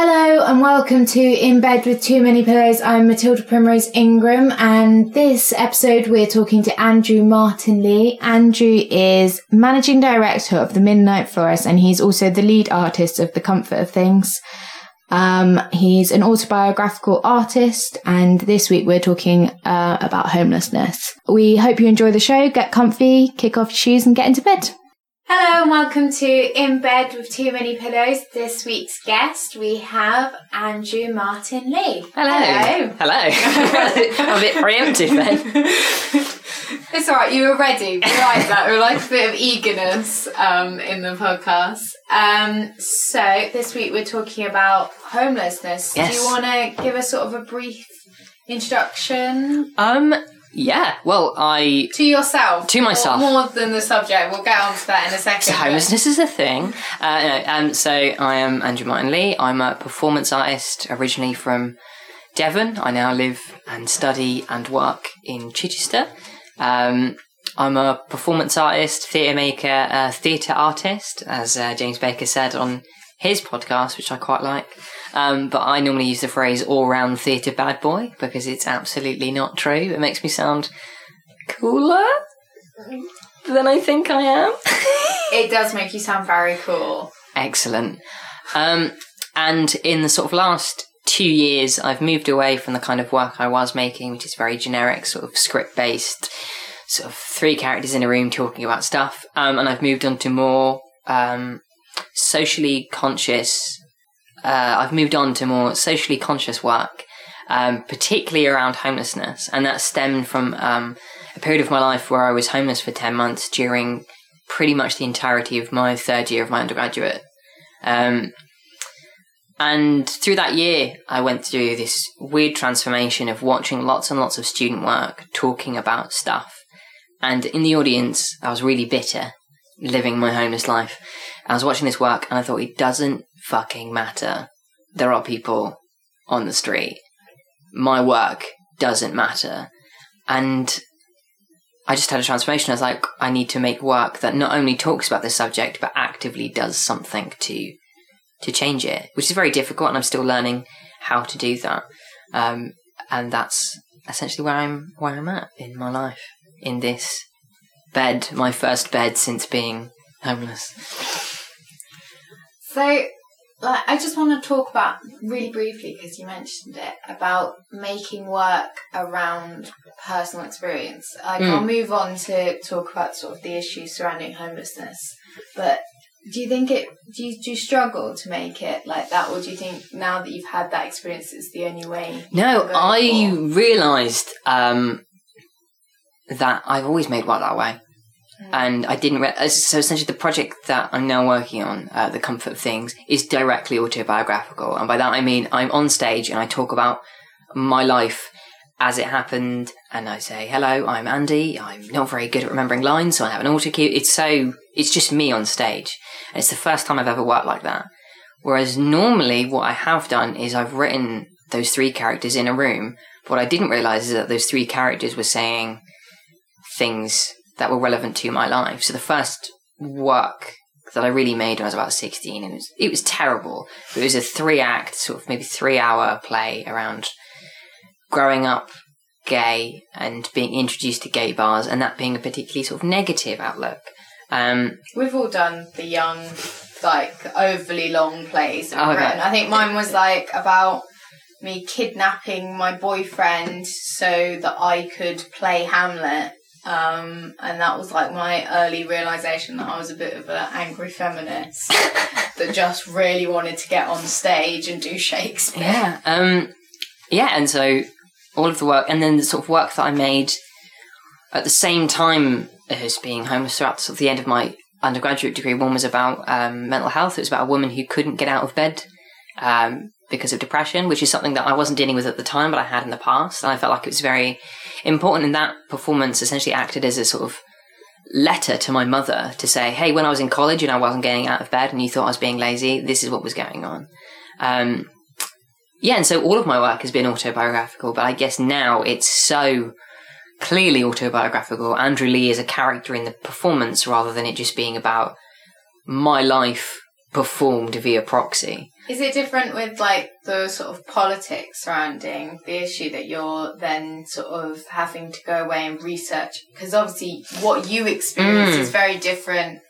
Hello and welcome to In Bed with Too Many Pillows. I'm Matilda Primrose Ingram and this episode we're talking to Andrew Martin Lee. Andrew is managing director of the Midnight Florist and he's also the lead artist of The Comfort of Things. Um, he's an autobiographical artist and this week we're talking uh, about homelessness. We hope you enjoy the show, get comfy, kick off your shoes and get into bed. Hello and welcome to In Bed with Too Many Pillows. This week's guest we have Andrew Martin Lee. Hello. Hello. I'm a bit preemptive then. It's alright, you were ready. We like that. We like a bit of eagerness um, in the podcast. Um, so this week we're talking about homelessness. Yes. Do you want to give us sort of a brief introduction Um, yeah. Well, I to yourself? To myself. More, more than the subject. We'll get on to that in a second. so homelessness is a thing. Uh, no, um, so I am Andrew Martin Lee. I'm a performance artist originally from Devon. I now live and study and work in Chichester. Um, I'm a performance artist, theatre maker, uh, theatre artist, as uh, James Baker said on his podcast, which I quite like. Um, but I normally use the phrase all round theatre bad boy because it's absolutely not true. It makes me sound cooler than I think I am. It does make you sound very cool. Excellent. Um, and in the sort of last two years, I've moved away from the kind of work I was making, which is very generic, sort of script based, sort of three characters in a room talking about stuff. Um, and I've moved on to more um, socially conscious. Uh, I've moved on to more socially conscious work, um, particularly around homelessness, and that stemmed from um, a period of my life where I was homeless for ten months during pretty much the entirety of my third year of my undergraduate. Um, and through that year, I went through this weird transformation of watching lots and lots of student work talking about stuff. And in the audience, I was really bitter, living my homeless life. I was watching this work and I thought, it doesn't fucking matter. There are people on the street. My work doesn't matter. And I just had a transformation. I was like, I need to make work that not only talks about this subject, but actively does something to to change it, which is very difficult, and I'm still learning how to do that. Um, and that's essentially where I'm where I'm at in my life, in this bed, my first bed since being homeless. So, like, I just want to talk about really briefly because you mentioned it about making work around personal experience. Like, Mm. I'll move on to talk about sort of the issues surrounding homelessness. But do you think it? Do you, do you struggle to make it like that, or do you think now that you've had that experience, it's the only way? No, I realised um, that I've always made work that way. And I didn't. Re- so essentially, the project that I'm now working on, uh, the Comfort of Things, is directly autobiographical, and by that I mean I'm on stage and I talk about my life as it happened, and I say, "Hello, I'm Andy. I'm not very good at remembering lines, so I have an auto cue." It's so it's just me on stage, and it's the first time I've ever worked like that. Whereas normally, what I have done is I've written those three characters in a room. But what I didn't realize is that those three characters were saying things that were relevant to my life. So the first work that I really made when I was about 16, and it was, it was terrible. It was a three act, sort of maybe three hour play around growing up gay and being introduced to gay bars, and that being a particularly sort of negative outlook. Um, We've all done the young, like overly long plays. Oh, okay. I think mine was like about me kidnapping my boyfriend so that I could play Hamlet. Um, and that was like my early realization that I was a bit of an angry feminist that just really wanted to get on stage and do Shakespeare. Yeah. Um, yeah, and so all of the work, and then the sort of work that I made at the same time as being homeless throughout sort of the end of my undergraduate degree. One was about um, mental health. It was about a woman who couldn't get out of bed um, because of depression, which is something that I wasn't dealing with at the time, but I had in the past. And I felt like it was very important. in that performance essentially acted as a sort of letter to my mother to say, hey, when I was in college and I wasn't getting out of bed and you thought I was being lazy, this is what was going on. Um, yeah, and so all of my work has been autobiographical, but I guess now it's so clearly autobiographical. Andrew Lee is a character in the performance rather than it just being about my life performed via proxy. Is it different with like the sort of politics surrounding the issue that you're then sort of having to go away and research? Because obviously, what you experience Mm. is very different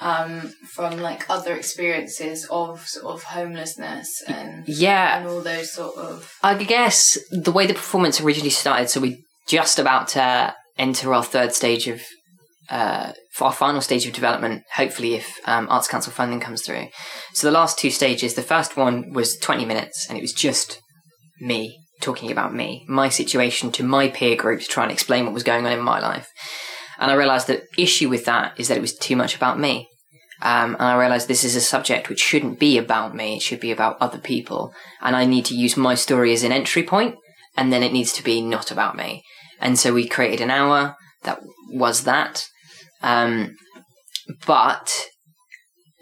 um, from like other experiences of sort of homelessness and Yeah, and all those sort of. I guess the way the performance originally started, so we just about to enter our third stage of, uh, for our final stage of development, hopefully if um, Arts Council funding comes through. So the last two stages, the first one was 20 minutes and it was just me talking about me, my situation to my peer group to try and explain what was going on in my life. And I realized that issue with that is that it was too much about me. Um, and I realized this is a subject which shouldn't be about me. It should be about other people. And I need to use my story as an entry point, and then it needs to be not about me. And so we created an hour that was that. Um, but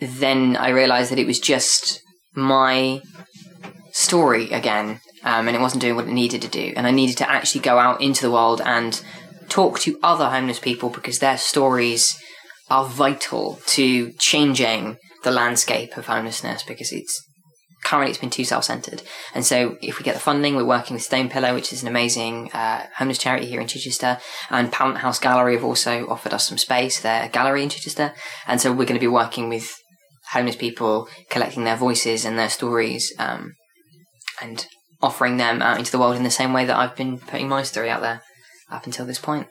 then I realized that it was just my story again, um, and it wasn't doing what it needed to do. And I needed to actually go out into the world and talk to other homeless people because their stories are vital to changing the landscape of homelessness because it's currently it's been too self-centered. And so if we get the funding we're working with Stonepillow which is an amazing uh, homeless charity here in chichester and pallant house gallery have also offered us some space their gallery in chichester. And so we're going to be working with homeless people collecting their voices and their stories um, and offering them out into the world in the same way that i've been putting my story out there up until this point.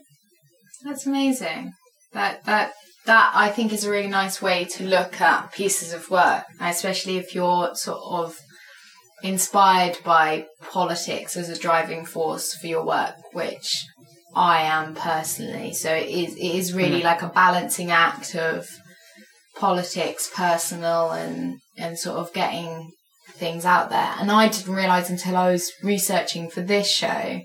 That's amazing. That that that I think is a really nice way to look at pieces of work, especially if you're sort of inspired by politics as a driving force for your work, which I am personally. So it is it is really Mhm. like a balancing act of politics, personal, and and sort of getting things out there. And I didn't realize until I was researching for this show,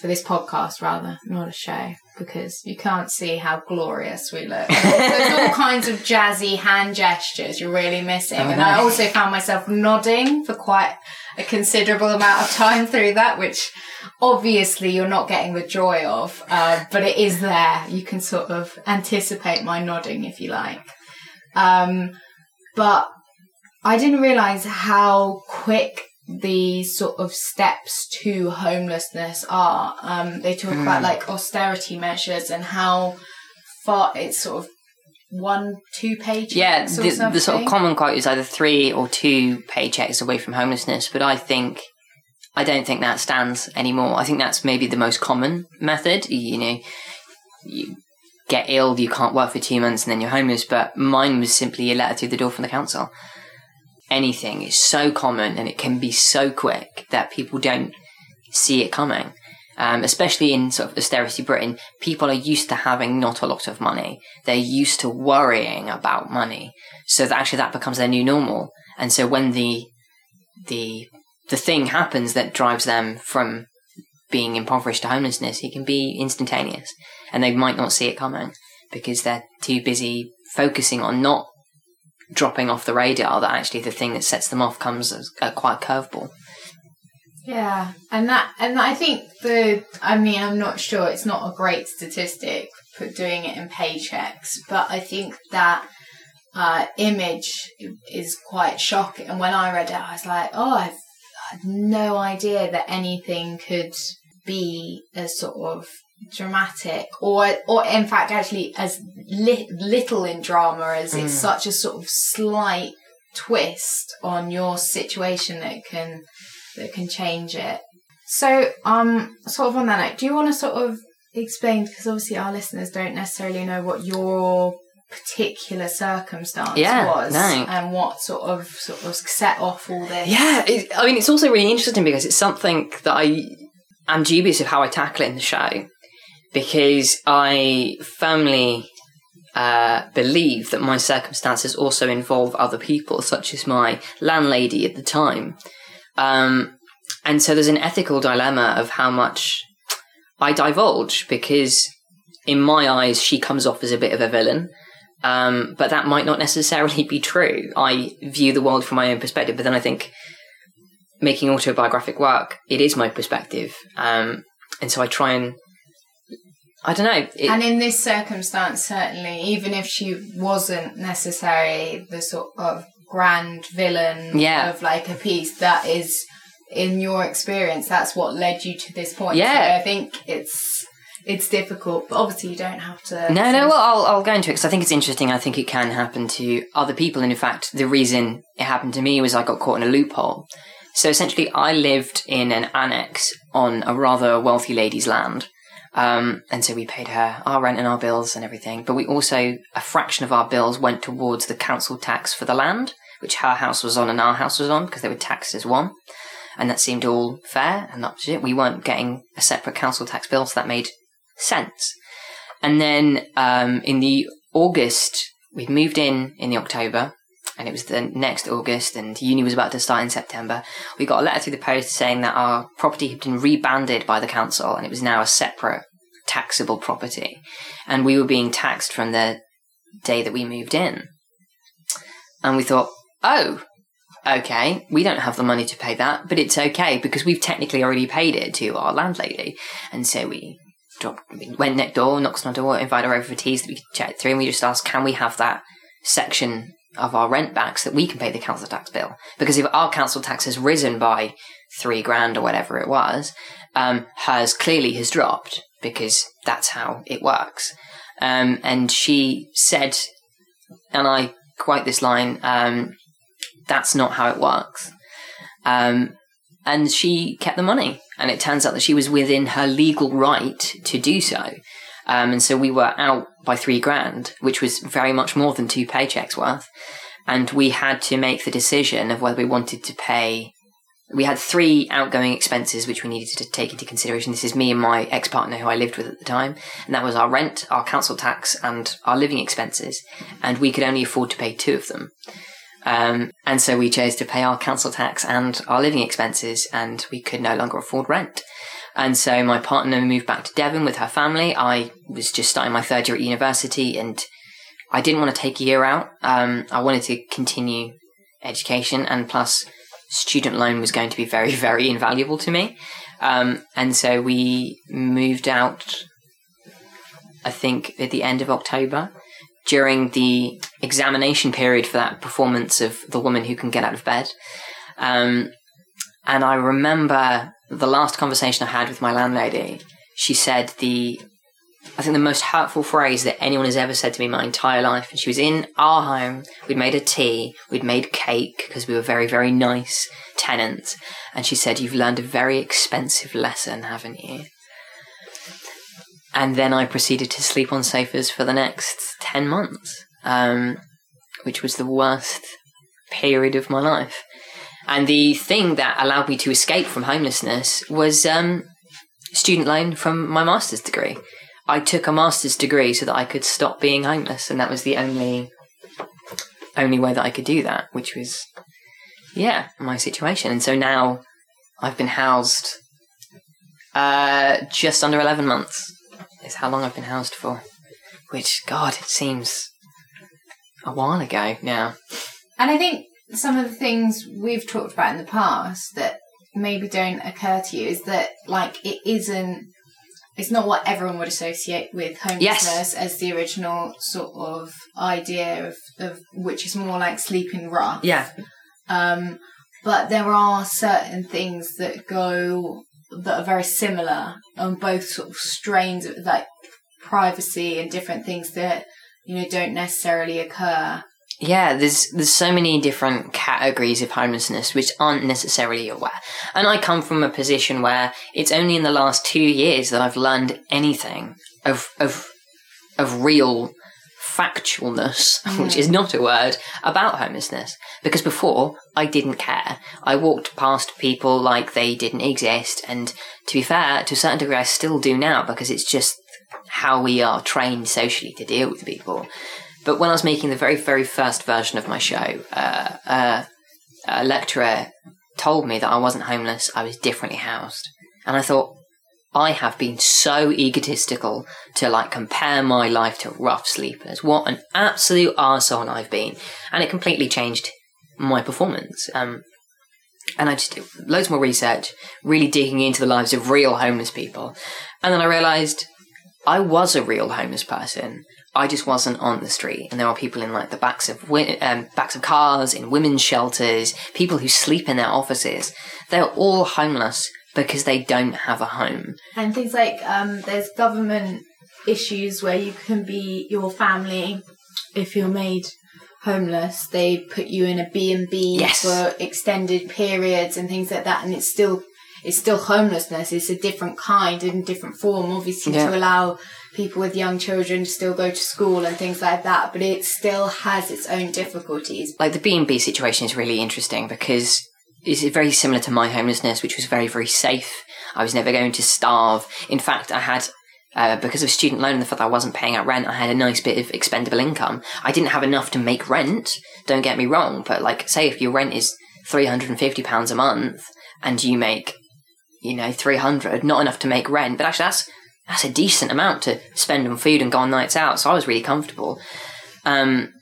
for this podcast rather, not a show, because you can't see how glorious we look. There's all kinds of jazzy hand gestures you're really missing. Oh, and I also found myself nodding for quite a considerable amount of time through that, which obviously you're not getting the joy of, uh, but it is there. You can sort of anticipate my nodding if you like. Um, but I didn't realize how quick the sort of steps to homelessness are. Um, they talk about Mm. like austerity measures and how far it's sort of one, two pages. Yeah, the, the sort of common quote is either three or two paychecks away from homelessness, but I think I don't think that stands anymore. I think that's maybe the most common method. You know, you get ill, you can't work for two months, and then you're homeless. But mine was simply a letter through the door from the council. Anything is so common and it can be so quick that people don't see it coming. Um, especially in sort of austerity Britain, people are used to having not a lot of money. They're used to worrying about money. So that actually that becomes their new normal. And so when the, the, the thing happens that drives them from being impoverished to homelessness, it can be instantaneous. And they might not see it coming because they're too busy focusing on not dropping off the radar that actually the thing that sets them off comes as a quite curveball. Yeah, and that, and I think the, I mean, I'm not sure. It's not a great statistic for doing it in paychecks, but I think that uh, image is quite shocking. And when I read it, I was like, oh, I've I had no idea that anything could be as sort of dramatic, or or in fact, actually as li- little in drama as it's Mm. such a sort of slight twist on your situation that can that can change it. So, um, sort of on that note, do you want to sort of explain because obviously our listeners don't necessarily know what your particular circumstance Yeah, was no. and what sort of sort of set off all this. Yeah, it, I mean, it's also really interesting because it's something that I am dubious of how I tackle it in the show because I firmly uh, believe that my circumstances also involve other people, such as my landlady at the time. Um, and so there's an ethical dilemma of how much I divulge because, in my eyes, she comes off as a bit of a villain. Um, but that might not necessarily be true. I view the world from my own perspective, but then I think making autobiographic work, it is my perspective. Um, and so I try and, I don't know. It, And in this circumstance, certainly, even if she wasn't necessarily the sort of grand villain Yeah. of like a piece that is in your experience that's what led you to this point Yeah. so i think it's it's difficult but obviously you don't have to No, no, well, I'll, I'll go into it because I think it's interesting. I think it can happen to other people. And in fact, the reason it happened to me was I got caught in a loophole. So essentially, I lived in an annex on a rather wealthy lady's land. Um, and so we paid her our rent and our bills and everything. But we also, a fraction of our bills went towards the council tax for the land, which her house was on and our house was on because they were taxed as one. And that seemed all fair and that was it. We weren't getting a separate council tax bill, so that made sense. And then um, in the August, we'd moved in in the October, and it was the next August, and uni was about to start in September. We got a letter through the post saying that our property had been rebanded by the council, and it was now a separate taxable property, and we were being taxed from the day that we moved in. And we thought, oh, okay, we don't have the money to pay that, but it's okay because we've technically already paid it to our landlady, and so we dropped, we went next door, knocked on our door, invited her over for teas that we could chat through, and we just asked, can we have that section of our rent back so that we can pay the council tax bill? Because if our council tax has risen by three grand or whatever it was, um, hers clearly has dropped because that's how it works. Um, and she said, and I quote this line, um, that's not how it works. Um, and she kept the money. And it turns out that she was within her legal right to do so. Um, and so we were out by three grand, which was very much more than two paychecks worth. And we had to make the decision of whether we wanted to pay. We had three outgoing expenses which we needed to take into consideration. This is me and my ex partner who I lived with at the time. And that was our rent, our council tax, and our living expenses. And we could only afford to pay two of them. Um, and so we chose to pay our council tax and our living expenses, and we could no longer afford rent. And so my partner moved back to Devon with her family. I was just starting my third year at university, and I didn't want to take a year out. Um, I wanted to continue education, and plus, student loan was going to be very, very invaluable to me. Um, and so we moved out, I think, at the end of October during the examination period for that performance of The Woman Who Can Get Out of Bed. Um, and I remember the last conversation I had with my landlady. She said the, I think the most hurtful phrase that anyone has ever said to me my entire life. And she was in our home. We'd made a tea. We'd made cake because we were very, very nice tenants. And she said, You've learned a very expensive lesson, haven't you? And then I proceeded to sleep on sofas for the next 10 months, um, which was the worst period of my life. And the thing that allowed me to escape from homelessness was um, student loan from my master's degree. I took a master's degree so that I could stop being homeless, and that was the only only way that I could do that, which was yeah, my situation. And so now I've been housed uh, just under eleven months is how long I've been housed for. Which, God, it seems a while ago now. And I think some of the things we've talked about in the past that maybe don't occur to you is that like it isn't it's not what everyone would associate with homelessness as the original sort of idea of, of which is more like sleeping rough. Yeah. Um, but there are certain things that go that are very similar on both sort of strains of like privacy and different things that you know don't necessarily occur Yeah, there's there's so many different categories of homelessness which aren't necessarily aware. And I come from a position where it's only in the last two years that I've learned anything of of of real factualness, which is hmm. not a word, about homelessness. Because before I didn't care. I walked past people like they didn't exist, and to be fair, to a certain degree I still do now because it's just how we are trained socially to deal with people. But when I was making the very, very first version of my show, uh, uh, a lecturer told me that I wasn't homeless, I was differently housed. And I thought, I have been so egotistical to like compare my life to rough sleepers. What an absolute arsehole I've been. And it completely changed my performance. Um, and I just did loads more research, really digging into the lives of real homeless people. And then I realised, I was a real homeless person. I just wasn't on the street, and there are people in like the backs of wi- um, backs of cars, in women's shelters, people who sleep in their offices. They're all homeless because they don't have a home. And things like um, there's government issues where you can be your family if you're made homeless. They put you in a B and B for extended periods and things like that, and it's still it's still homelessness. It's a different kind and different form, obviously, Yeah. to allow people with young children still go to school and things like that. But it still has its own difficulties. like the B&B situation is really interesting because it's very similar to my homelessness, which was very, very safe. I was never going to starve. In fact, I had, uh, because of student loan and the fact that I wasn't paying out rent, I had a nice bit of expendable income. I didn't have enough to make rent, don't get me wrong, but like, say if your rent is £350 a month and you make, you know, 300 not enough to make rent, but actually that's, that's a decent amount to spend on food and go on nights out, so I was really comfortable. Um,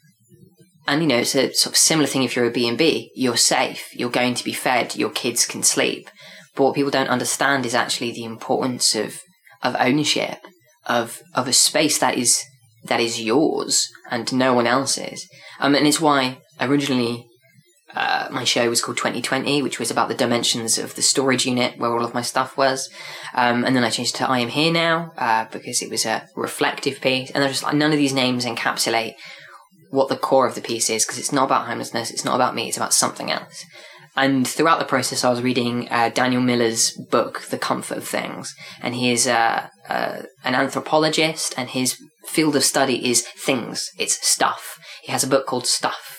and you know, it's a sort of similar thing if you're a B&B. You're safe, you're going to be fed, your kids can sleep. But what people don't understand is actually the importance of, of ownership, of, of a space that is, that is yours and no one else's. Um, and it's why originally, uh, my show was called 2020, which was about the dimensions of the storage unit where all of my stuff was. Um, and then I changed to I Am Here Now, uh, because it was a reflective piece. And there's just like none of these names encapsulate what the core of the piece is because it's not about homelessness, it's not about me, it's about something else. And throughout the process, I was reading uh, Daniel Miller's book, The Comfort of Things, and he is uh, uh, an anthropologist, and his field of study is things. It's stuff. He has a book called Stuff,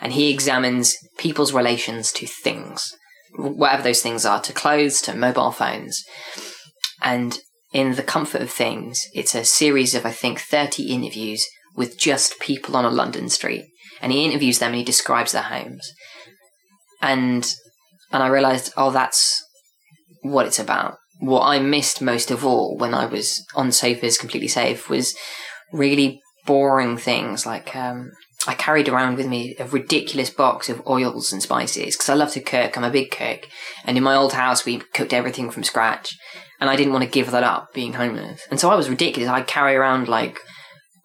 and he examines people's relations to things, whatever those things are, to clothes, to mobile phones, and in The Comfort of Things, it's a series of I think thirty interviews with just people on a London street. And he interviews them and he describes their homes. And and I realized, oh, that's what it's about. What I missed most of all when I was on sofas completely safe was really boring things like um, I carried around with me a ridiculous box of oils and spices because I love to cook. I'm a big cook. And in my old house, we cooked everything from scratch. And I didn't want to give that up being homeless. And so I was ridiculous. I'd carry around like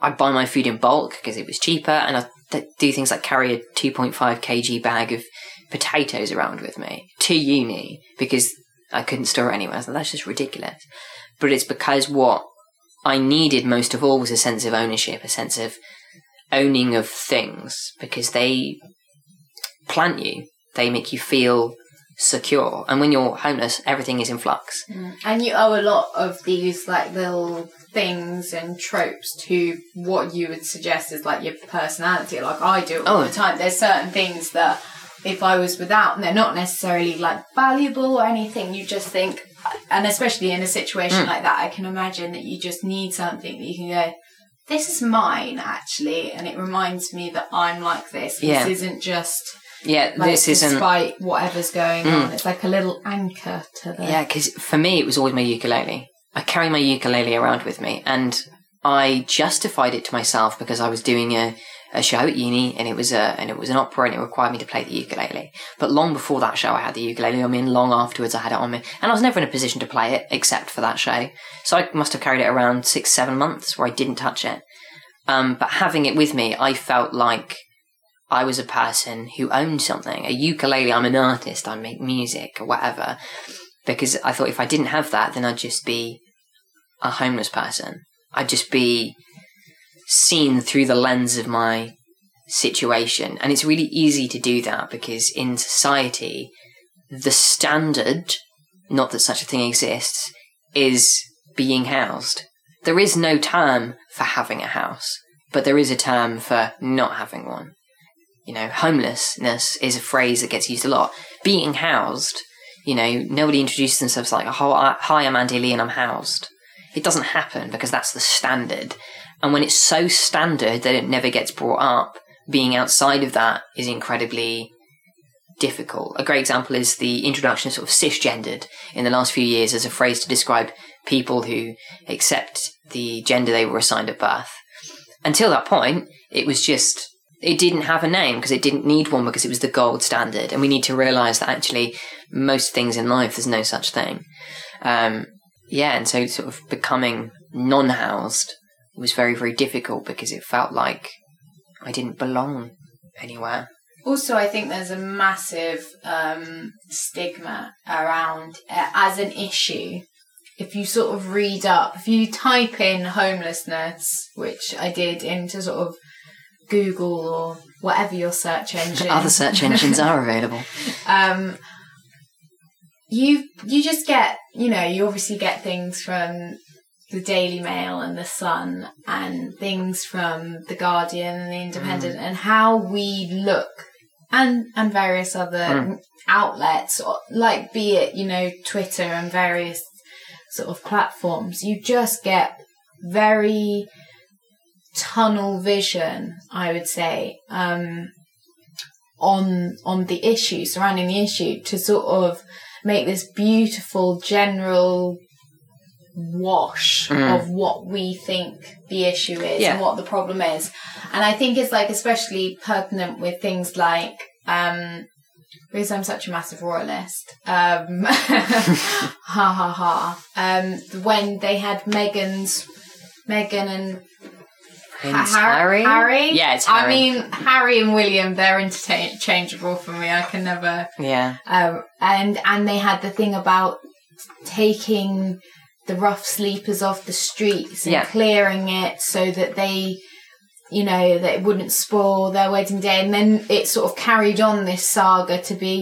I'd buy my food in bulk because it was cheaper, and I'd do things like carry a 2.5 kg bag of potatoes around with me to uni because I couldn't store it anywhere. Thought that's just ridiculous. But it's because what I needed most of all was a sense of ownership, a sense of owning of things, because they plant you, they make you feel secure. And when you're homeless, everything is in flux. And you owe a lot of these like little things and tropes to what you would suggest is like your personality, like I do all Oh. the time. There's certain things that if I was without, and they're not necessarily like valuable or anything, you just think, and especially in a situation Mm. like that, I can imagine that you just need something that you can go, this is mine actually, and it reminds me that I'm like this. Yeah. This isn't just Yeah, like this isn't. despite whatever's going Mm. on. It's like a little anchor to the. Yeah, because for me, it was always my ukulele. I carry my ukulele around with me, and I justified it to myself because I was doing a, a show at uni, and it was a and it was an opera, and it required me to play the ukulele. But long before that show, I had the ukulele on me, and long afterwards, I had it on me, and I was never in a position to play it except for that show. So I must have carried it around six, seven months where I didn't touch it. Um, but having it with me, I felt like I was a person who owned something. A ukulele, I'm an artist, I make music or whatever. Because I thought if I didn't have that, then I'd just be a homeless person. I'd just be seen through the lens of my situation. And it's really easy to do that because in society, the standard, not that such a thing exists, is being housed. There is no term for having a house, but there is a term for not having one. You know, homelessness is a phrase that gets used a lot. Being housed, you know, nobody introduces themselves like, oh, hi, I'm Andy Lee and I'm housed. It doesn't happen because that's the standard. And when it's so standard that it never gets brought up, being outside of that is incredibly difficult. A great example is the introduction of sort of cisgendered in the last few years as a phrase to describe people who accept the gender they were assigned at birth. Until that point, it was just, it didn't have a name because it didn't need one because it was the gold standard. And we need to realize that actually most things in life, there's no such thing. Um, yeah, and so sort of becoming non-housed, it was very, very difficult because it felt like I didn't belong anywhere. Also, I think there's a massive um, stigma around uh, as an issue. If you sort of read up, if you type in homelessness, which I did into sort of Google or whatever your search engine, Other search engines are available. um, you you just get you know you obviously get things from the Daily Mail and the Sun and things from the Guardian and the Independent and how we look and and various other Mm. outlets or- like be it you know Twitter and various sort of platforms you just get very tunnel vision I would say um on on the issue surrounding the issue to sort of make this beautiful general wash Mm. of what we think the issue is Yeah. and what the problem is and i think it's like especially pertinent with things like um because i'm such a massive royalist um ha ha ha um when they had Meghan's Meghan and Prince Harry? Harry? Yeah, it's I mean, Harry and William, they're interchangeable for me. I can never. Yeah. Um, and and they had the thing about taking the rough sleepers off the streets and Yeah. clearing it so that they, you know, that it wouldn't spoil their wedding day. And then it sort of carried on this saga to be.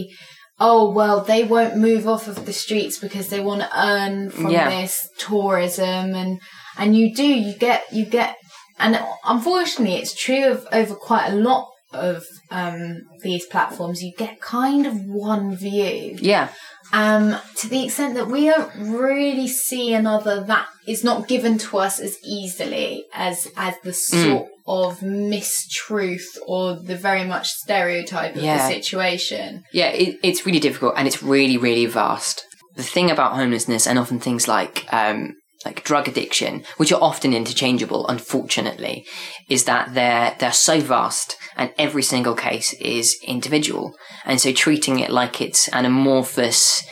Oh well, they won't move off of the streets because they want to earn from Yeah. this tourism, and and you do you get you get and unfortunately it's true of over quite a lot of um, these platforms you get kind of one view Yeah. Um, to the extent that we don't really see another that is not given to us as easily as as the sort of mistruth or the very much stereotype of Yeah. the situation Yeah, it, it's really difficult and it's really, really vast. The thing about homelessness and often things like um, like drug addiction, which are often interchangeable, unfortunately, is that they're they're so vast and every single case is individual. And so treating it like it's an amorphous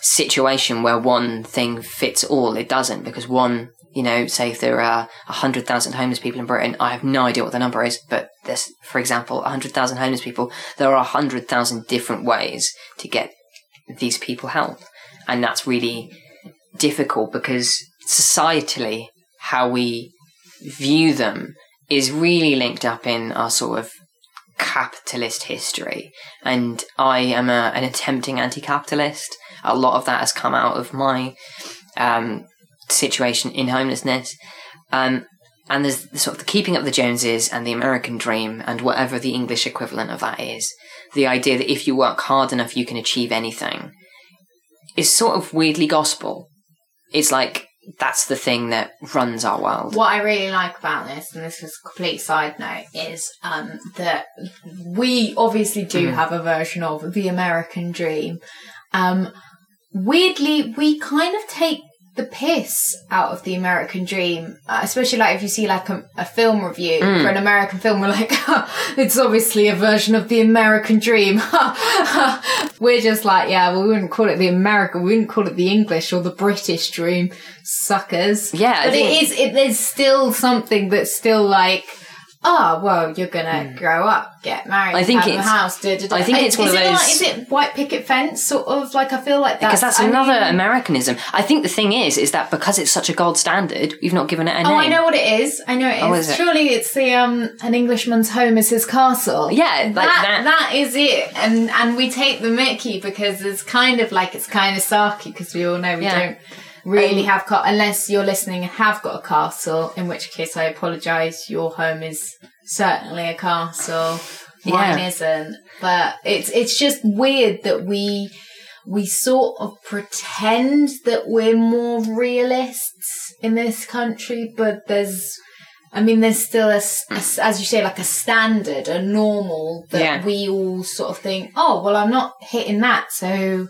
situation where one thing fits all, it doesn't, because one you know, say if there are 100,000 homeless people in Britain, I have no idea what the number is, but there's, for example, 100,000 homeless people, there are 100,000 different ways to get these people help. And that's really difficult because societally, how we view them is really linked up in our sort of capitalist history. And I am a, an attempting anti capitalist. A lot of that has come out of my um, situation in homelessness. Um, and there's the sort of the keeping up the Joneses and the American dream and whatever the English equivalent of that is. The idea that if you work hard enough, you can achieve anything is sort of weirdly gospel. It's like that's the thing that runs our world. What I really like about this, and this is a complete side note, is um, that we obviously do Mm. have a version of the American dream. Um, weirdly, we kind of take the piss out of the American dream, uh, especially like if you see like a, a film review Mm. for an American film, we're like, it's obviously a version of the American dream. we're just like, yeah, well, we wouldn't call it the American, we wouldn't call it the English or the British dream, suckers. Yeah, but it is. It, there's still something that's still like. Oh well, you're gonna grow up, get married. I think have a house. Da, da, da. I think it's is one of it those- Like, is it white picket fence sort of like? I feel like that's Because that's I another mean- Americanism. I think the thing is, is that because it's such a gold standard, we've not given it a name. Oh, I know what it is. I know it is. Oh, is it? Surely it's the um, an Englishman's home is his castle. Yeah, like that, that. that is it. And and we take the Mickey because it's kind of like it's kind of sarky because we all know we Yeah. don't really have ca- unless you're listening and have got a castle. In which case, I apologise. Your home is certainly a castle. Mine Yeah. isn't. But it's it's just weird that we we sort of pretend that we're more realists in this country, but there's, I mean, there's still a, a as you say, like a standard, a normal that Yeah. we all sort of think, oh, well, I'm not hitting that, so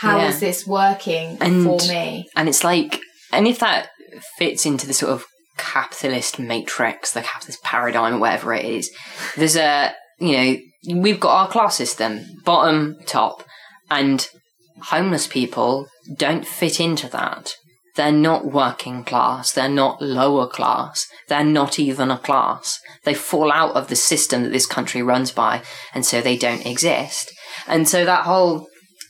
how is Yeah. this working And- for me? And it's like, and if that fits into the sort of capitalist matrix, the capitalist paradigm, or whatever it is, there's a, you know, we've got our class system, bottom, top, and homeless people don't fit into that. They're not working class. They're not lower class. They're not even a class. They fall out of the system that this country runs by, and so they don't exist. And so that whole,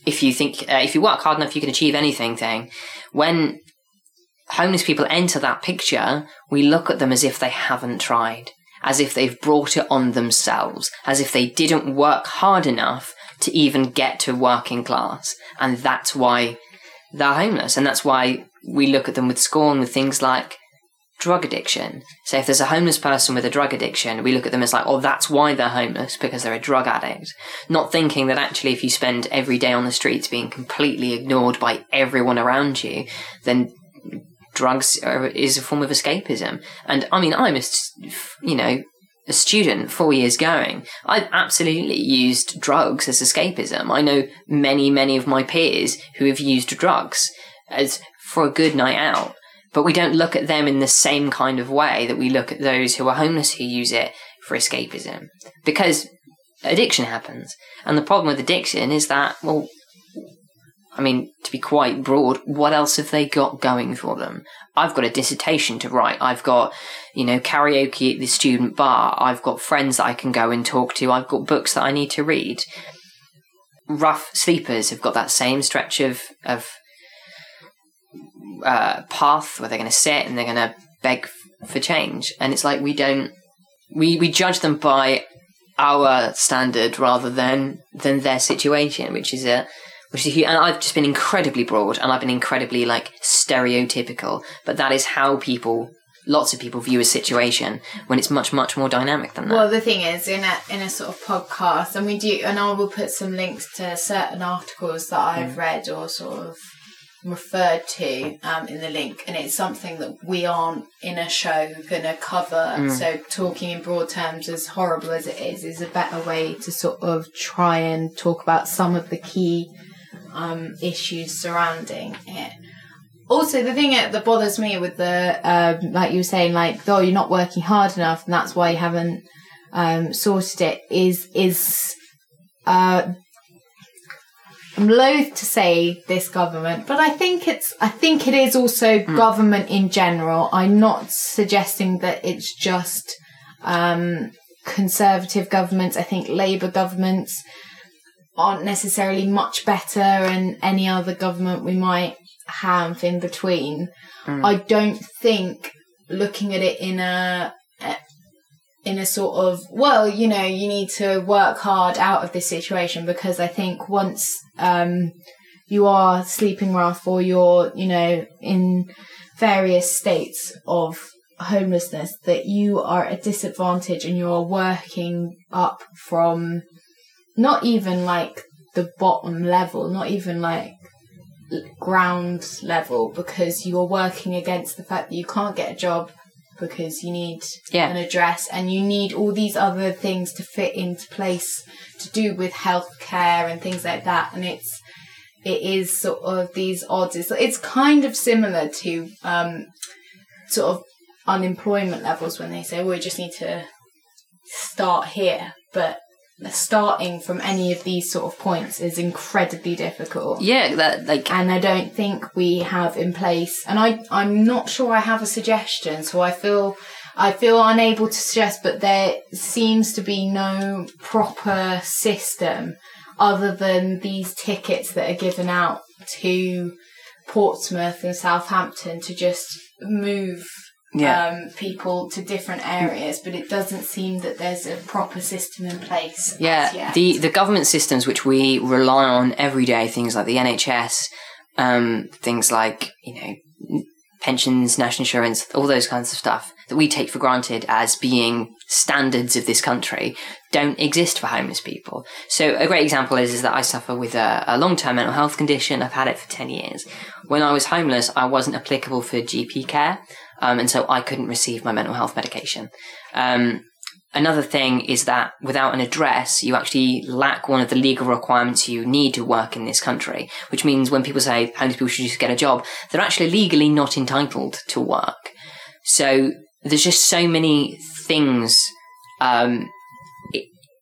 if you think, uh, if you work hard enough, you can achieve anything thing, when homeless people enter that picture, we look at them as if they haven't tried, as if they've brought it on themselves, as if they didn't work hard enough to even get to working class. And that's why they're homeless. And that's why we look at them with scorn with things like drug addiction. So if there's a homeless person with a drug addiction, we look at them as like, oh, that's why they're homeless because they're a drug addict. Not thinking that actually if you spend every day on the streets being completely ignored by everyone around you, then drugs are, is a form of escapism. And I mean, I'm a, you know, a student four years going. I've absolutely used drugs as escapism. I know many, many of my peers who have used drugs as for a good night out but we don't look at them in the same kind of way that we look at those who are homeless who use it for escapism. Because addiction happens. And the problem with addiction is that, well, I mean, to be quite broad, what else have they got going for them? I've got a dissertation to write. I've got, you know, karaoke at the student bar. I've got friends that I can go and talk to. I've got books that I need to read. Rough sleepers have got that same stretch of, of uh, path where they're going to sit and they're going to beg for change. And it's like we don't we we judge them by our standard rather than than their situation, which is a which is a, and I've just been incredibly broad and I've been incredibly like stereotypical, but that is how people lots of people view a situation when it's much much more dynamic than that. Well, the thing is, in a in a sort of podcast, and we do, and I will put some links to certain articles that I've mm. read or sort of referred to um, in the link, and it's something that we aren't in a show going to cover. Mm. So, talking in broad terms, as horrible as it is, is a better way to sort of try and talk about some of the key um, issues surrounding it. Also, the thing that bothers me with the, um, like you were saying, like, oh, you're not working hard enough, and that's why you haven't um, sorted it, is is uh, I'm loath to say this government, but I think it's, I think it is also mm. government in general. I'm not suggesting that it's just, um, conservative governments. I think Labour governments aren't necessarily much better and any other government we might have in between. Mm. I don't think looking at it in a, in a sort of well you know you need to work hard out of this situation because i think once um, you are sleeping rough or you're you know in various states of homelessness that you are at a disadvantage and you're working up from not even like the bottom level not even like ground level because you're working against the fact that you can't get a job because you need yeah. an address and you need all these other things to fit into place to do with healthcare and things like that. And it's, it is sort of these odds. It's, it's kind of similar to, um, sort of unemployment levels when they say, well, we just need to start here. But starting from any of these sort of points is incredibly difficult. Yeah, that like and I don't think we have in place and I I'm not sure I have a suggestion so I feel I feel unable to suggest but there seems to be no proper system other than these tickets that are given out to Portsmouth and Southampton to just move yeah. um, people to different areas, but it doesn't seem that there's a proper system in place. Yeah, the the government systems which we rely on every day, things like the NHS, um, things like you know pensions, national insurance, all those kinds of stuff that we take for granted as being standards of this country don't exist for homeless people. So a great example is, is that I suffer with a, a long-term mental health condition. I've had it for 10 years. When I was homeless, I wasn't applicable for GP care. Um, and so I couldn't receive my mental health medication. Um, another thing is that without an address, you actually lack one of the legal requirements you need to work in this country, which means when people say homeless people should just get a job, they're actually legally not entitled to work. So there's just so many things um,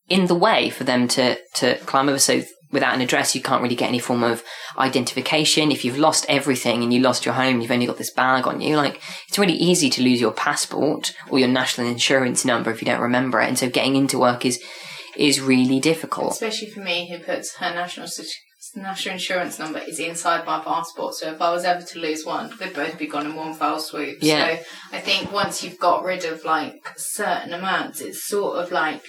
in the way for them to, to climb over. So without an address, you can't really get any form of identification. If you've lost everything and you lost your home, you've only got this bag on you. Like, it's really easy to lose your passport or your national insurance number if you don't remember it. And so getting into work is, is really difficult. Especially for me, who puts her national national insurance number is inside my passport. So if I was ever to lose one, they'd both be gone in one fell swoop. Yeah. So I think once you've got rid of like certain amounts, it's sort of like,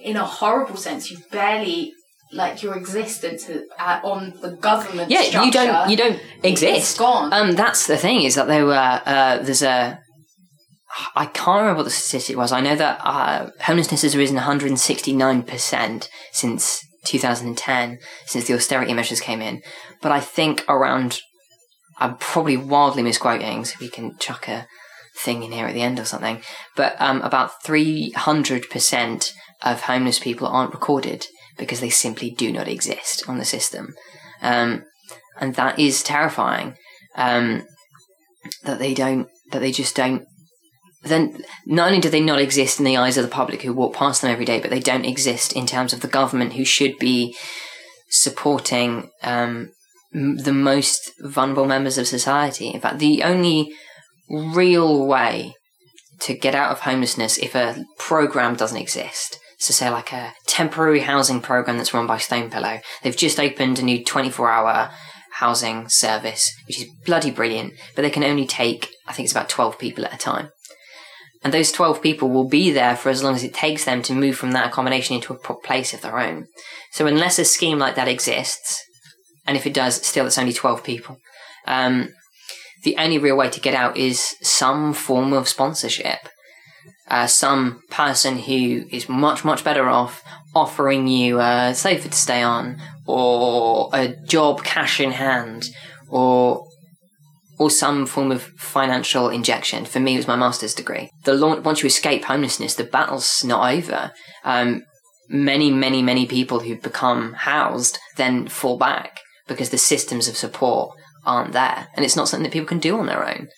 in a horrible sense, you've barely like your existence uh, on the government. Yeah, structure, you don't you don't exist. It's gone. Um, that's the thing is that there were uh, there's a I can't remember what the statistic was. I know that uh, homelessness has risen 169 percent since 2010, since the austerity measures came in. But I think around I'm probably wildly misquoting, so we can chuck a thing in here at the end or something. But um, about 300 percent of homeless people aren't recorded because they simply do not exist on the system. Um, and that is terrifying. Um, that they don't, that they just don't. Then not only do they not exist in the eyes of the public who walk past them every day, but they don't exist in terms of the government who should be supporting um, the most vulnerable members of society. In fact, the only real way to get out of homelessness if a program doesn't exist so say like a temporary housing program that's run by Stonepillow. They've just opened a new 24 hour housing service, which is bloody brilliant, but they can only take, I think it's about 12 people at a time. And those 12 people will be there for as long as it takes them to move from that accommodation into a place of their own. So unless a scheme like that exists, and if it does, still it's only 12 people, um, the only real way to get out is some form of sponsorship uh, some person who is much, much better off offering you a sofa to stay on or a job cash in hand or or some form of financial injection. For me, it was my master's degree. The launch, once you escape homelessness, the battle's not over. Um, many, many, many people who become housed then fall back because the systems of support aren't there, and it's not something that people can do on their own.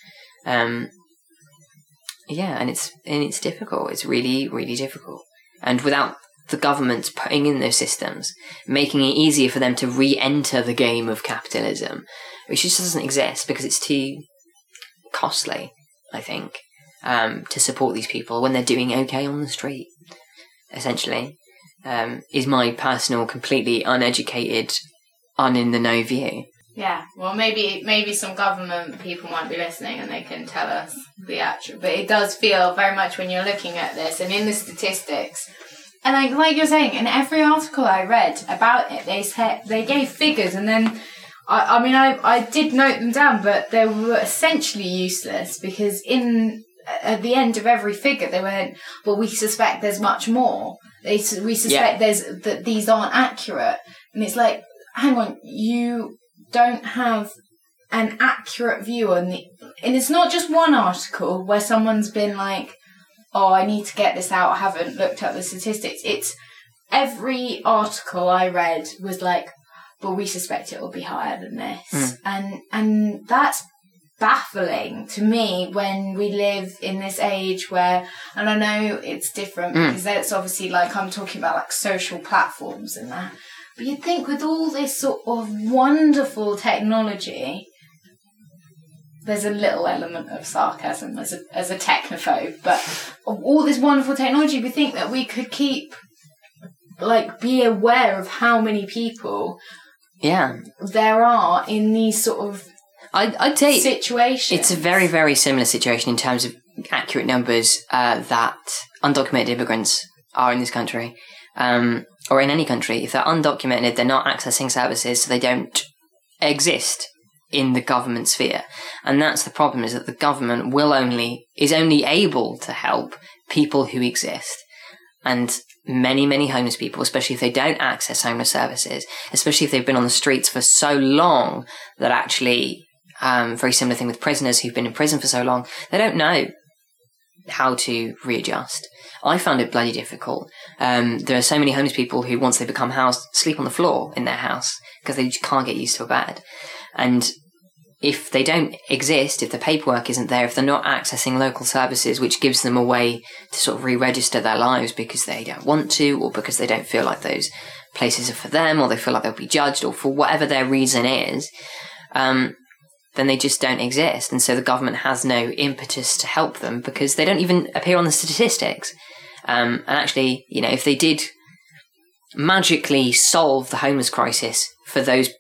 Um, yeah, and it's and it's difficult. It's really really difficult. And without the government putting in those systems, making it easier for them to re-enter the game of capitalism, which just doesn't exist because it's too costly. I think um, to support these people when they're doing okay on the street. Essentially, um, is my personal, completely uneducated, un in the know view. Yeah, well, maybe maybe some government people might be listening and they can tell us the actual. But it does feel very much when you're looking at this and in the statistics, and like like you're saying, in every article I read about it, they said they gave figures, and then I, I mean I I did note them down, but they were essentially useless because in at the end of every figure they went, well, we suspect there's much more. They we suspect yeah. there's that these aren't accurate, and it's like, hang on, you don't have an accurate view on the and it's not just one article where someone's been like oh i need to get this out i haven't looked at the statistics it's every article i read was like but we suspect it will be higher than this mm. and and that's baffling to me when we live in this age where and i know it's different mm. because it's obviously like i'm talking about like social platforms and that but you'd think with all this sort of wonderful technology, there's a little element of sarcasm as a, as a technophobe, but all this wonderful technology, we think that we could keep, like, be aware of how many people yeah there are in these sort of I'd, I'd say situations. It's a very, very similar situation in terms of accurate numbers uh, that undocumented immigrants are in this country. Um, or in any country, if they're undocumented, they're not accessing services, so they don't exist in the government sphere. And that's the problem is that the government will only, is only able to help people who exist. And many, many homeless people, especially if they don't access homeless services, especially if they've been on the streets for so long that actually, um, very similar thing with prisoners who've been in prison for so long, they don't know how to readjust. I found it bloody difficult. Um, there are so many homeless people who, once they become housed, sleep on the floor in their house because they can't get used to a bed. And if they don't exist, if the paperwork isn't there, if they're not accessing local services, which gives them a way to sort of re-register their lives because they don't want to or because they don't feel like those places are for them, or they feel like they'll be judged, or for whatever their reason is, um, then they just don't exist. And so the government has no impetus to help them because they don't even appear on the statistics. Um, and actually, you know, if they did magically solve the homeless crisis for those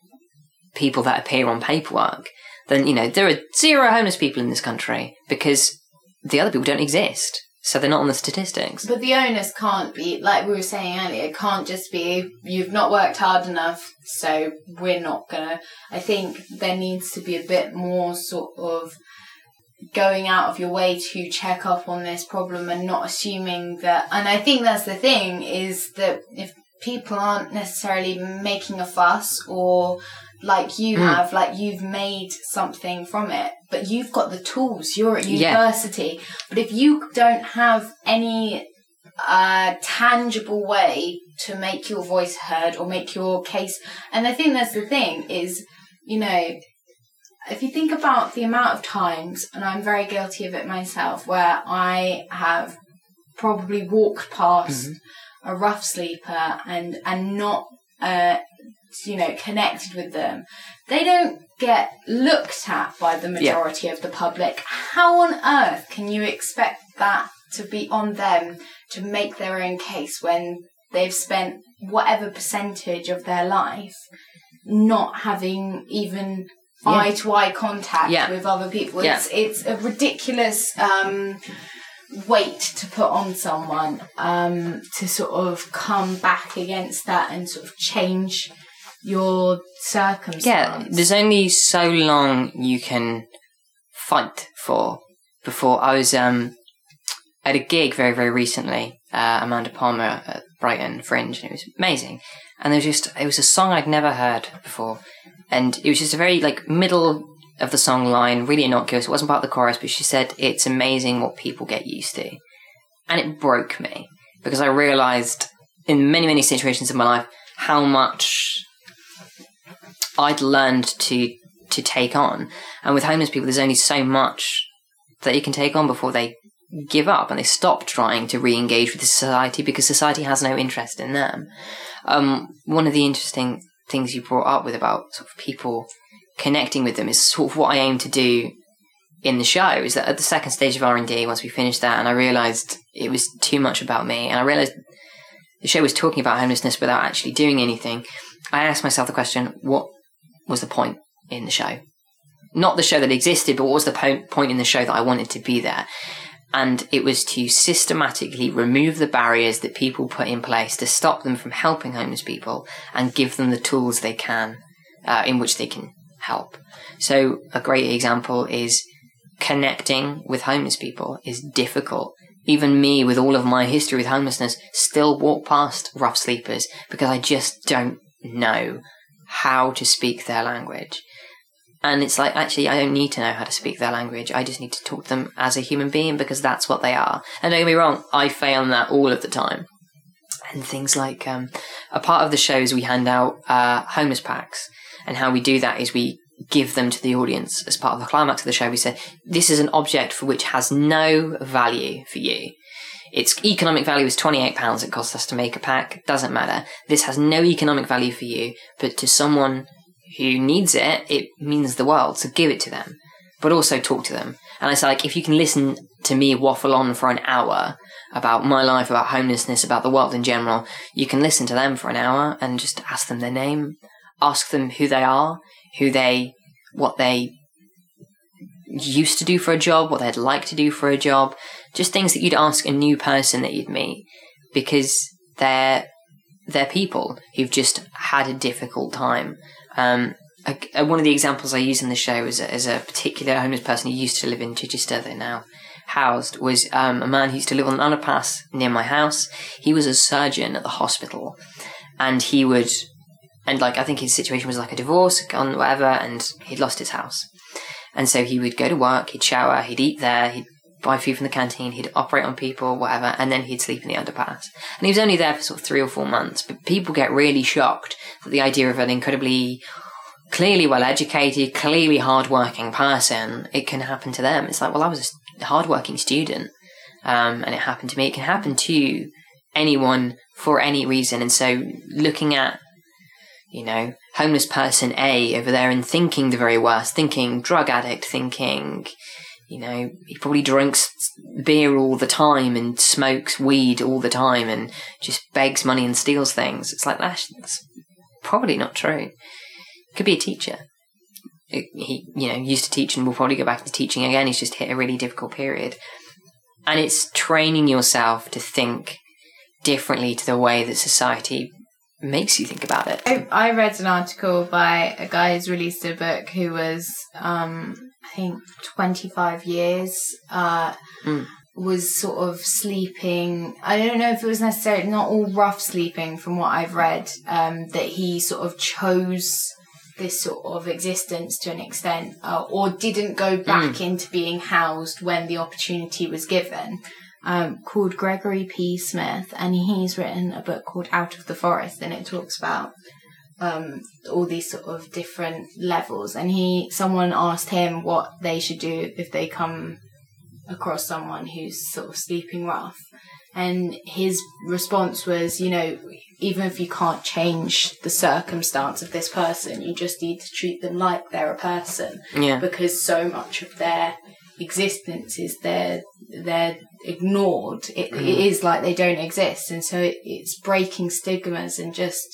people that appear on paperwork, then, you know, there are zero homeless people in this country because the other people don't exist. So they're not on the statistics. But the onus can't be, like we were saying earlier, it can't just be, you've not worked hard enough, so we're not gonna. I think there needs to be a bit more sort of going out of your way to check up on this problem and not assuming that. And I think that's the thing is that if people aren't necessarily making a fuss or like you mm. have, like you've made something from it, but you've got the tools. You're at university. Yeah. But if you don't have any uh, tangible way to make your voice heard or make your case, and I think that's the thing is, you know, if you think about the amount of times, and I'm very guilty of it myself, where I have probably walked past mm-hmm. a rough sleeper and and not uh, you know, connected with them, they don't get looked at by the majority yeah. of the public. How on earth can you expect that to be on them to make their own case when they've spent whatever percentage of their life not having even eye to eye contact yeah. with other people? It's it's a ridiculous um, weight to put on someone um, to sort of come back against that and sort of change your circumstance. Yeah, there's only so long you can fight for before. I was um, at a gig very, very recently, uh, Amanda Palmer at Brighton Fringe, and it was amazing. And there was just, it was a song I'd never heard before. And it was just a very, like, middle of the song line, really innocuous. It wasn't part of the chorus, but she said, it's amazing what people get used to. And it broke me because I realized in many, many situations in my life how much I'd learned to to take on. And with homeless people, there's only so much that you can take on before they give up and they stop trying to re-engage with society because society has no interest in them. Um, one of the interesting things you brought up with about sort of people connecting with them is sort of what I aim to do in the show is that at the second stage of R&D, once we finished that and I realized it was too much about me and I realized the show was talking about homelessness without actually doing anything. I asked myself the question, what was the point in the show. Not the show that existed, but what was the po- point in the show that I wanted to be there? And it was to systematically remove the barriers that people put in place to stop them from helping homeless people and give them the tools they can uh, in which they can help. So a great example is connecting with homeless people is difficult. Even me, with all of my history with homelessness, still walk past rough sleepers because I just don't know how to speak their language. And it's like, actually, I don't need to know how to speak their language. I just need to talk to them as a human being because that's what they are. And don't get me wrong, I fail in that all of the time. And things like, um, a part of the show is we hand out, uh, homeless packs. And how we do that is we give them to the audience as part of the climax of the show. We say, this is an object for which has no value for you. Its economic value is £28 it costs us to make a pack. Doesn't matter. This has no economic value for you, but to someone who needs it, it means the world. So give it to them, but also talk to them. And it's like, if you can listen to me waffle on for an hour about my life, about homelessness, about the world in general, you can listen to them for an hour and just ask them their name, ask them who they are, who they, what they used to do for a job, what they'd like to do for a job, just things that you'd ask a new person that you'd meet because they're they're people who've just had a difficult time. Um, a, one of the examples I use in the show is a, is a particular homeless person who used to live in Chichester. They're now housed was um, a man who used to live on an underpass near my house. He was a surgeon at the hospital, and he would and like I think his situation was like a divorce, gone whatever, and he'd lost his house. And so he would go to work, he'd shower, he'd eat there, he'd buy food from the canteen, he'd operate on people, whatever, and then he'd sleep in the underpass. And he was only there for sort of three or four months, but people get really shocked at the idea of an incredibly clearly well educated, clearly hardworking person, it can happen to them. It's like, well, I was a hardworking student, um, and it happened to me. It can happen to anyone for any reason. And so looking at, you know, homeless person A over there and thinking the very worst, thinking drug addict, thinking, you know, he probably drinks beer all the time and smokes weed all the time and just begs money and steals things. It's like that's, probably not true. Could be a teacher. He, you know, used to teach and will probably go back to teaching again. He's just hit a really difficult period. And it's training yourself to think differently to the way that society makes you think about it. I, I read an article by a guy who's released a book who was, um, I think, 25 years, uh, Mm. was sort of sleeping. I don't know if it was necessarily not all rough sleeping from what I've read, um, that he sort of chose this sort of existence to an extent, uh, or didn't go back into being housed when the opportunity was given. Um, called Gregory P. Smith, and he's written a book called Out of the Forest, and it talks about um, all these sort of different levels. And he, someone asked him what they should do if they come across someone who's sort of sleeping rough. And his response was, you know, even if you can't change the circumstance of this person, you just need to treat them like they're a person Yeah. because so much of their existence is they're they're ignored. It, it is like they don't exist, and so it, it's breaking stigmas and just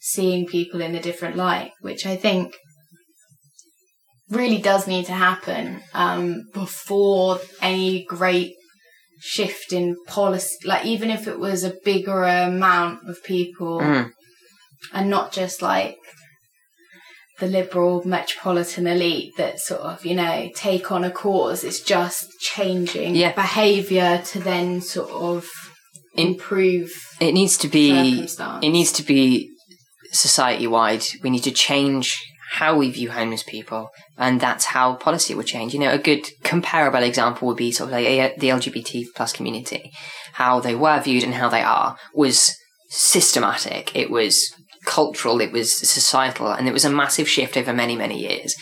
seeing people in a different light, which I think really does need to happen um, before any great shift in policy. Like even if it was a bigger amount of people, Mm. and not just like the liberal metropolitan elite that sort of you know take on a cause. It's just changing Yeah. behaviour to then sort of improve. It needs to be. It needs to be society wide. We need to change how we view homeless people, and that's how policy will change. You know, a good comparable example would be sort of like the LGBT plus community, how they were viewed and how they are was systematic. It was cultural. It was societal, and it was a massive shift over many many years.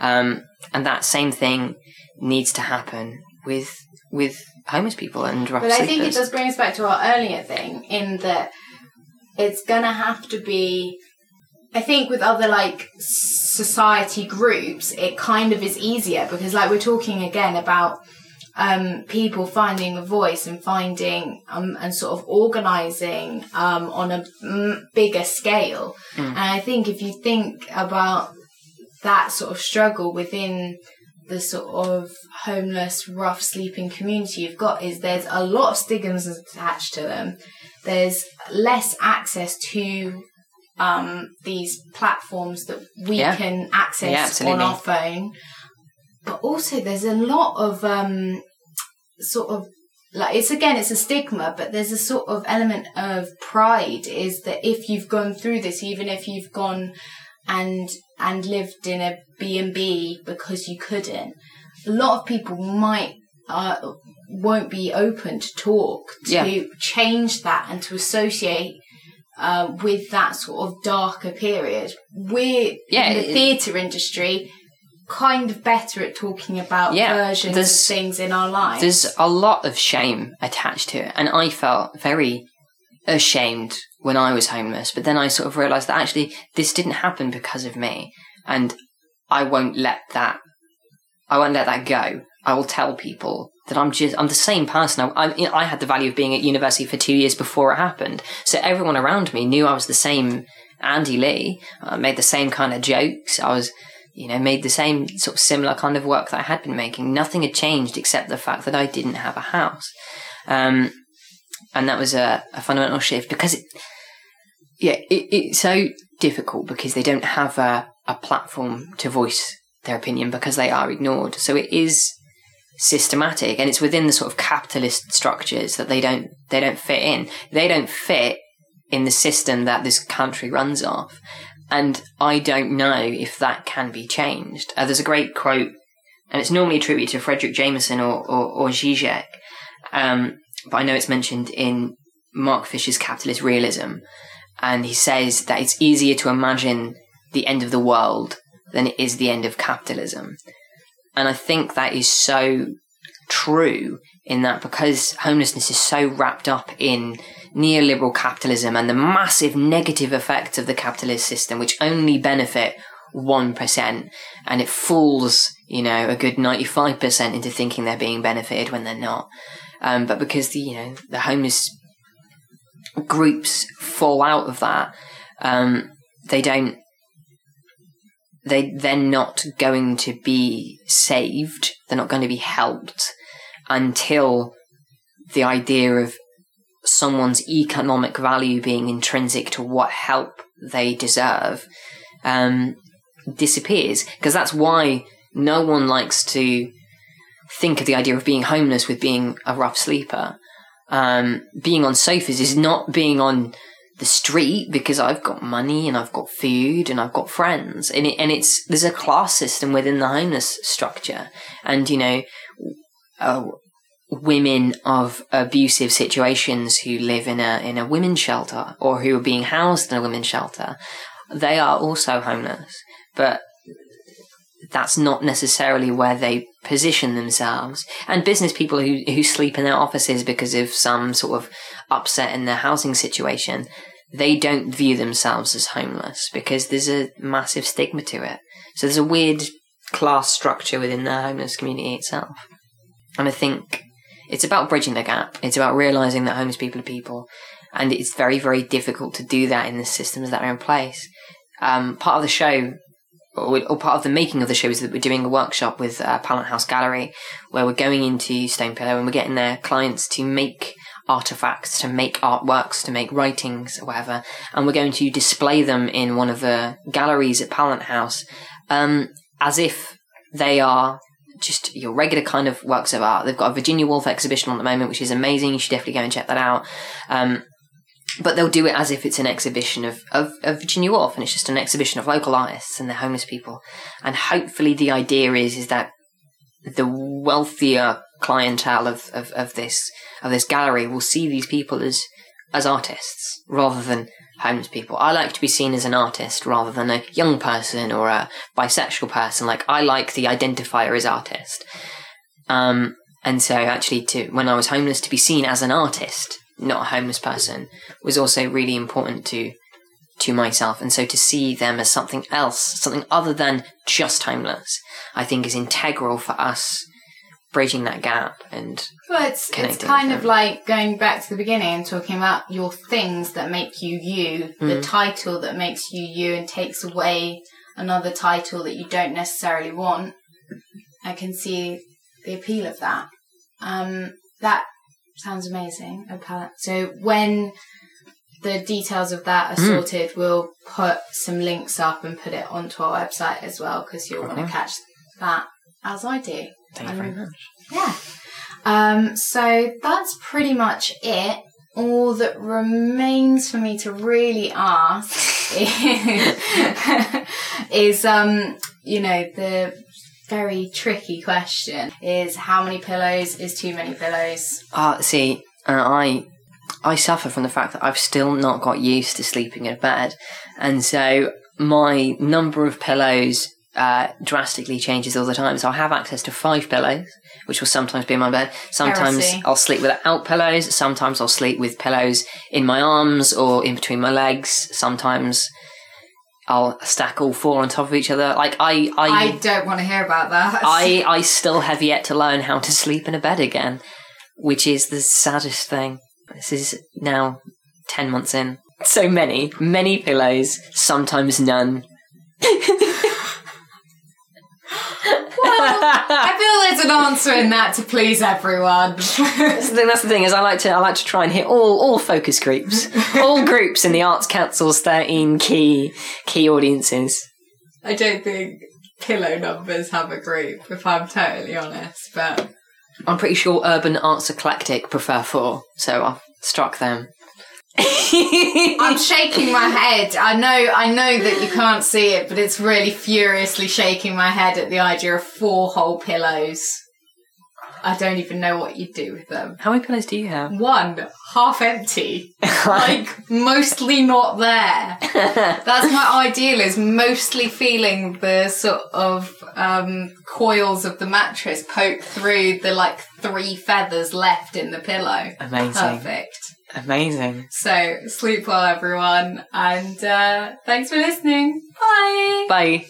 Um, and that same thing needs to happen with with homeless people and rough But I think it does bring us back to our earlier thing in that it's gonna have to be. I think with other like society groups, it kind of is easier because like we're talking again about um, people finding a voice and finding um, and sort of organizing um, on a mm, bigger scale. And I think if you think about that sort of struggle within the sort of homeless, rough sleeping community you've got is there's a lot of stigmas attached to them. There's less access to um, these platforms that we Yeah. can access Yeah, on our phone. But also there's a lot of um, sort of like it's again it's a stigma but there's a sort of element of pride is that if you've gone through this even if you've gone and and lived in a b&b because you couldn't a lot of people might uh, won't be open to talk to Yeah. change that and to associate uh, with that sort of darker period we're Yeah, in the theatre industry kind of better at talking about Yeah, versions of things in our lives There's a lot of shame attached to it, and I felt very ashamed when I was homeless. But then I sort of realised that actually this didn't happen because of me, and I won't let that. I won't let that go. I will tell people that I'm just I'm the same person. I, I, I had the value of being at university for two years before it happened, so everyone around me knew I was the same Andy Lee. I made the same kind of jokes. I was you know, made the same sort of similar kind of work that I had been making. Nothing had changed except the fact that I didn't have a house. Um, and that was a, a fundamental shift because it, yeah, it, it's so difficult because they don't have a, a platform to voice their opinion because they are ignored. So it is systematic and it's within the sort of capitalist structures that they don't, they don't fit in. They don't fit in the system that this country runs off. And I don't know if that can be changed. Uh, there's a great quote, and it's normally attributed to Fredric Jameson or, or, or Zizek, um, but I know it's mentioned in Mark Fisher's Capitalist Realism. And he says that it's easier to imagine the end of the world than it is the end of capitalism. And I think that is so true in that because homelessness is so wrapped up in neoliberal capitalism and the massive negative effects of the capitalist system, which only benefit 1%, and it fools, you know, a good 95% into thinking they're being benefited when they're not. Um, but because the, you know, the homeless groups fall out of that, um, they don't, they, they're not going to be saved. They're not going to be helped until the idea of someone's economic value being intrinsic to what help they deserve um, disappears. Because that's why no one likes to think of the idea of being homeless with being a rough sleeper. Um, being on sofas is not being on the street because I've got money and I've got food and I've got friends. And, it, and it's, there's a class system within the homeless structure. And, you know, uh, women of abusive situations who live in a, in a women's shelter or who are being housed in a women's shelter, they are also homeless. But that's not necessarily where they position themselves. And business people who, who sleep in their offices because of some sort of upset in their housing situation, they don't view themselves as homeless because there's a massive stigma to it. So there's a weird class structure within the homeless community itself. And I think it's about bridging the gap. It's about realizing that homeless people are people. And it's very, very difficult to do that in the systems that are in place. Um, part of the show or, or, part of the making of the show is that we're doing a workshop with uh, Pallant House Gallery where we're going into Stonepillow and we're getting their clients to make artifacts, to make artworks, to make writings, or whatever, and we're going to display them in one of the galleries at Pallant House um, as if they are just your regular kind of works of art. They've got a Virginia Woolf exhibition on at the moment, which is amazing. You should definitely go and check that out. Um, but they'll do it as if it's an exhibition of, of, of, Virginia Woolf and it's just an exhibition of local artists and the homeless people. And hopefully the idea is, is that the wealthier clientele of, of, of this, of this gallery will see these people as, as artists rather than homeless people. I like to be seen as an artist rather than a young person or a bisexual person. Like I like the identifier as artist. Um, and so actually to, when I was homeless, to be seen as an artist not a homeless person was also really important to to myself and so to see them as something else something other than just timeless, i think is integral for us bridging that gap and well it's it's kind of like going back to the beginning and talking about your things that make you you mm. the title that makes you you and takes away another title that you don't necessarily want i can see the appeal of that um that Sounds amazing. So when the details of that are mm. sorted, we'll put some links up and put it onto our website as well because you'll want to catch that as I do. Thank you very much. Yeah. Um, so that's pretty much it. All that remains for me to really ask is, is um, you know, the very tricky question is how many pillows is too many pillows? Uh, see, uh, I I suffer from the fact that I've still not got used to sleeping in a bed, and so my number of pillows uh, drastically changes all the time. So I have access to five pillows, which will sometimes be in my bed. Sometimes Heresy. I'll sleep without pillows. Sometimes I'll sleep with pillows in my arms or in between my legs. Sometimes I'll stack all four on top of each other. Like I, I, I don't want to hear about that. I, I still have yet to learn how to sleep in a bed again, which is the saddest thing. This is now ten months in. So many, many pillows, sometimes none. I feel there's an answer in that to please everyone. that's, the thing, that's the thing is I like to I like to try and hit all all focus groups, all groups in the Arts Council's thirteen key key audiences. I don't think pillow numbers have a group, if I'm totally honest, but I'm pretty sure Urban Arts Eclectic prefer four, so I've struck them. I'm shaking my head. I know, I know that you can't see it, but it's really furiously shaking my head at the idea of four whole pillows. I don't even know what you'd do with them. How many pillows do you have? One, half empty. like, mostly not there. That's my ideal, is mostly feeling the sort of um, coils of the mattress poke through the like three feathers left in the pillow. Amazing. Perfect. Amazing. So sleep well, everyone, and uh, thanks for listening. Bye. Bye.